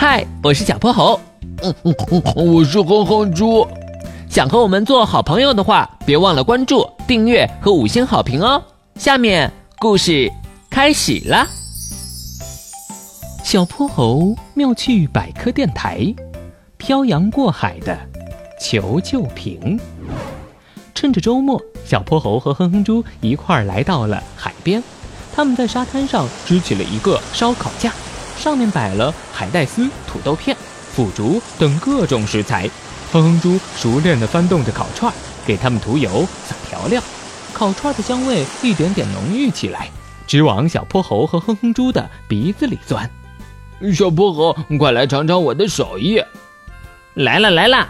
嗨，我是小泼猴。嗯嗯嗯，我是哼哼猪。想和我们做好朋友的话，别忘了关注、订阅和五星好评哦。下面故事开始啦。小泼猴妙趣百科电台，漂洋过海的求救瓶。趁着周末，小泼猴和哼哼猪一块儿来到了海边。他们在沙滩上支起了一个烧烤架。上面摆了海带丝、土豆片、腐竹等各种食材，哼哼猪熟练地翻动着烤串，给它们涂油、撒调料，烤串的香味一点点浓郁起来，直往小泼猴和哼哼猪的鼻子里钻。小泼猴，快来尝尝我的手艺！来了来了！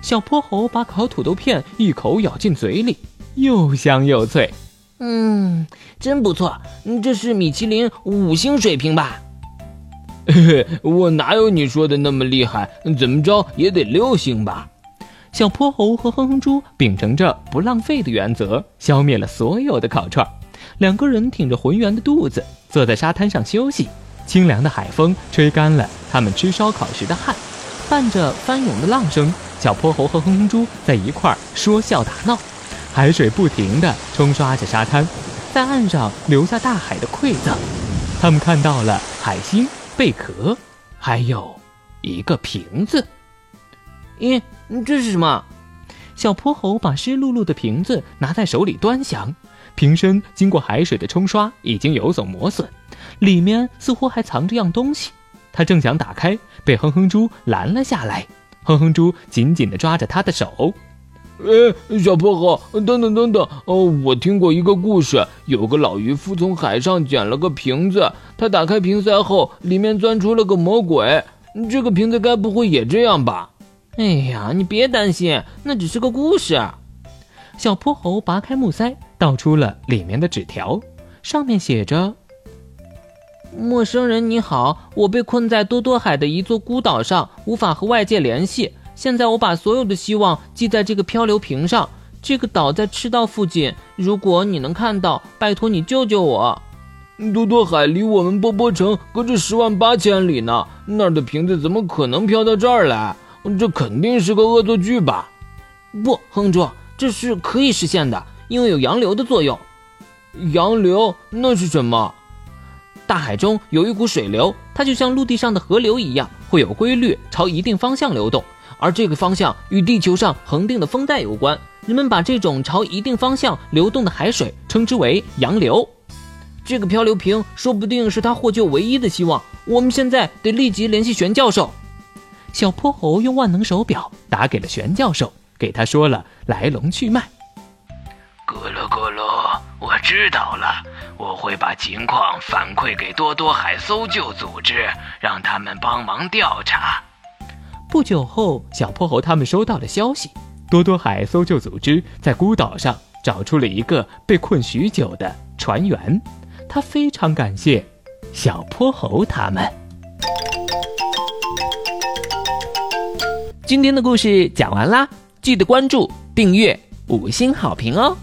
小泼猴把烤土豆片一口咬进嘴里，又香又脆。嗯，真不错，这是米其林五星水平吧？嘿嘿，我哪有你说的那么厉害？怎么着也得六星吧？小泼猴和哼哼猪秉承着不浪费的原则，消灭了所有的烤串。两个人挺着浑圆的肚子，坐在沙滩上休息。清凉的海风吹干了他们吃烧烤时的汗，伴着翻涌的浪声，小泼猴和哼哼猪在一块儿说笑打闹。海水不停地冲刷着沙滩，在岸上留下大海的馈赠。他们看到了海星。贝壳，还有一个瓶子。咦，这是什么？小泼猴把湿漉漉的瓶子拿在手里端详，瓶身经过海水的冲刷，已经有所磨损，里面似乎还藏着样东西。他正想打开，被哼哼猪拦了下来。哼哼猪紧紧地抓着他的手。哎，小泼猴，等等等等！哦，我听过一个故事，有个老渔夫从海上捡了个瓶子，他打开瓶塞后，里面钻出了个魔鬼。这个瓶子该不会也这样吧？哎呀，你别担心，那只是个故事。小泼猴拔开木塞，倒出了里面的纸条，上面写着：“陌生人你好，我被困在多多海的一座孤岛上，无法和外界联系。”现在我把所有的希望寄在这个漂流瓶上。这个岛在赤道附近，如果你能看到，拜托你救救我。多多海离我们波波城隔着十万八千里呢，那儿的瓶子怎么可能飘到这儿来？这肯定是个恶作剧吧？不，亨猪，这是可以实现的，因为有洋流的作用。洋流那是什么？大海中有一股水流，它就像陆地上的河流一样，会有规律朝一定方向流动。而这个方向与地球上恒定的风带有关，人们把这种朝一定方向流动的海水称之为洋流。这个漂流瓶说不定是他获救唯一的希望。我们现在得立即联系玄教授。小泼猴用万能手表打给了玄教授，给他说了来龙去脉。咕噜咕噜，我知道了，我会把情况反馈给多多海搜救组织，让他们帮忙调查。不久后，小泼猴他们收到了消息，多多海搜救组织在孤岛上找出了一个被困许久的船员，他非常感谢小泼猴他们。今天的故事讲完啦，记得关注、订阅、五星好评哦。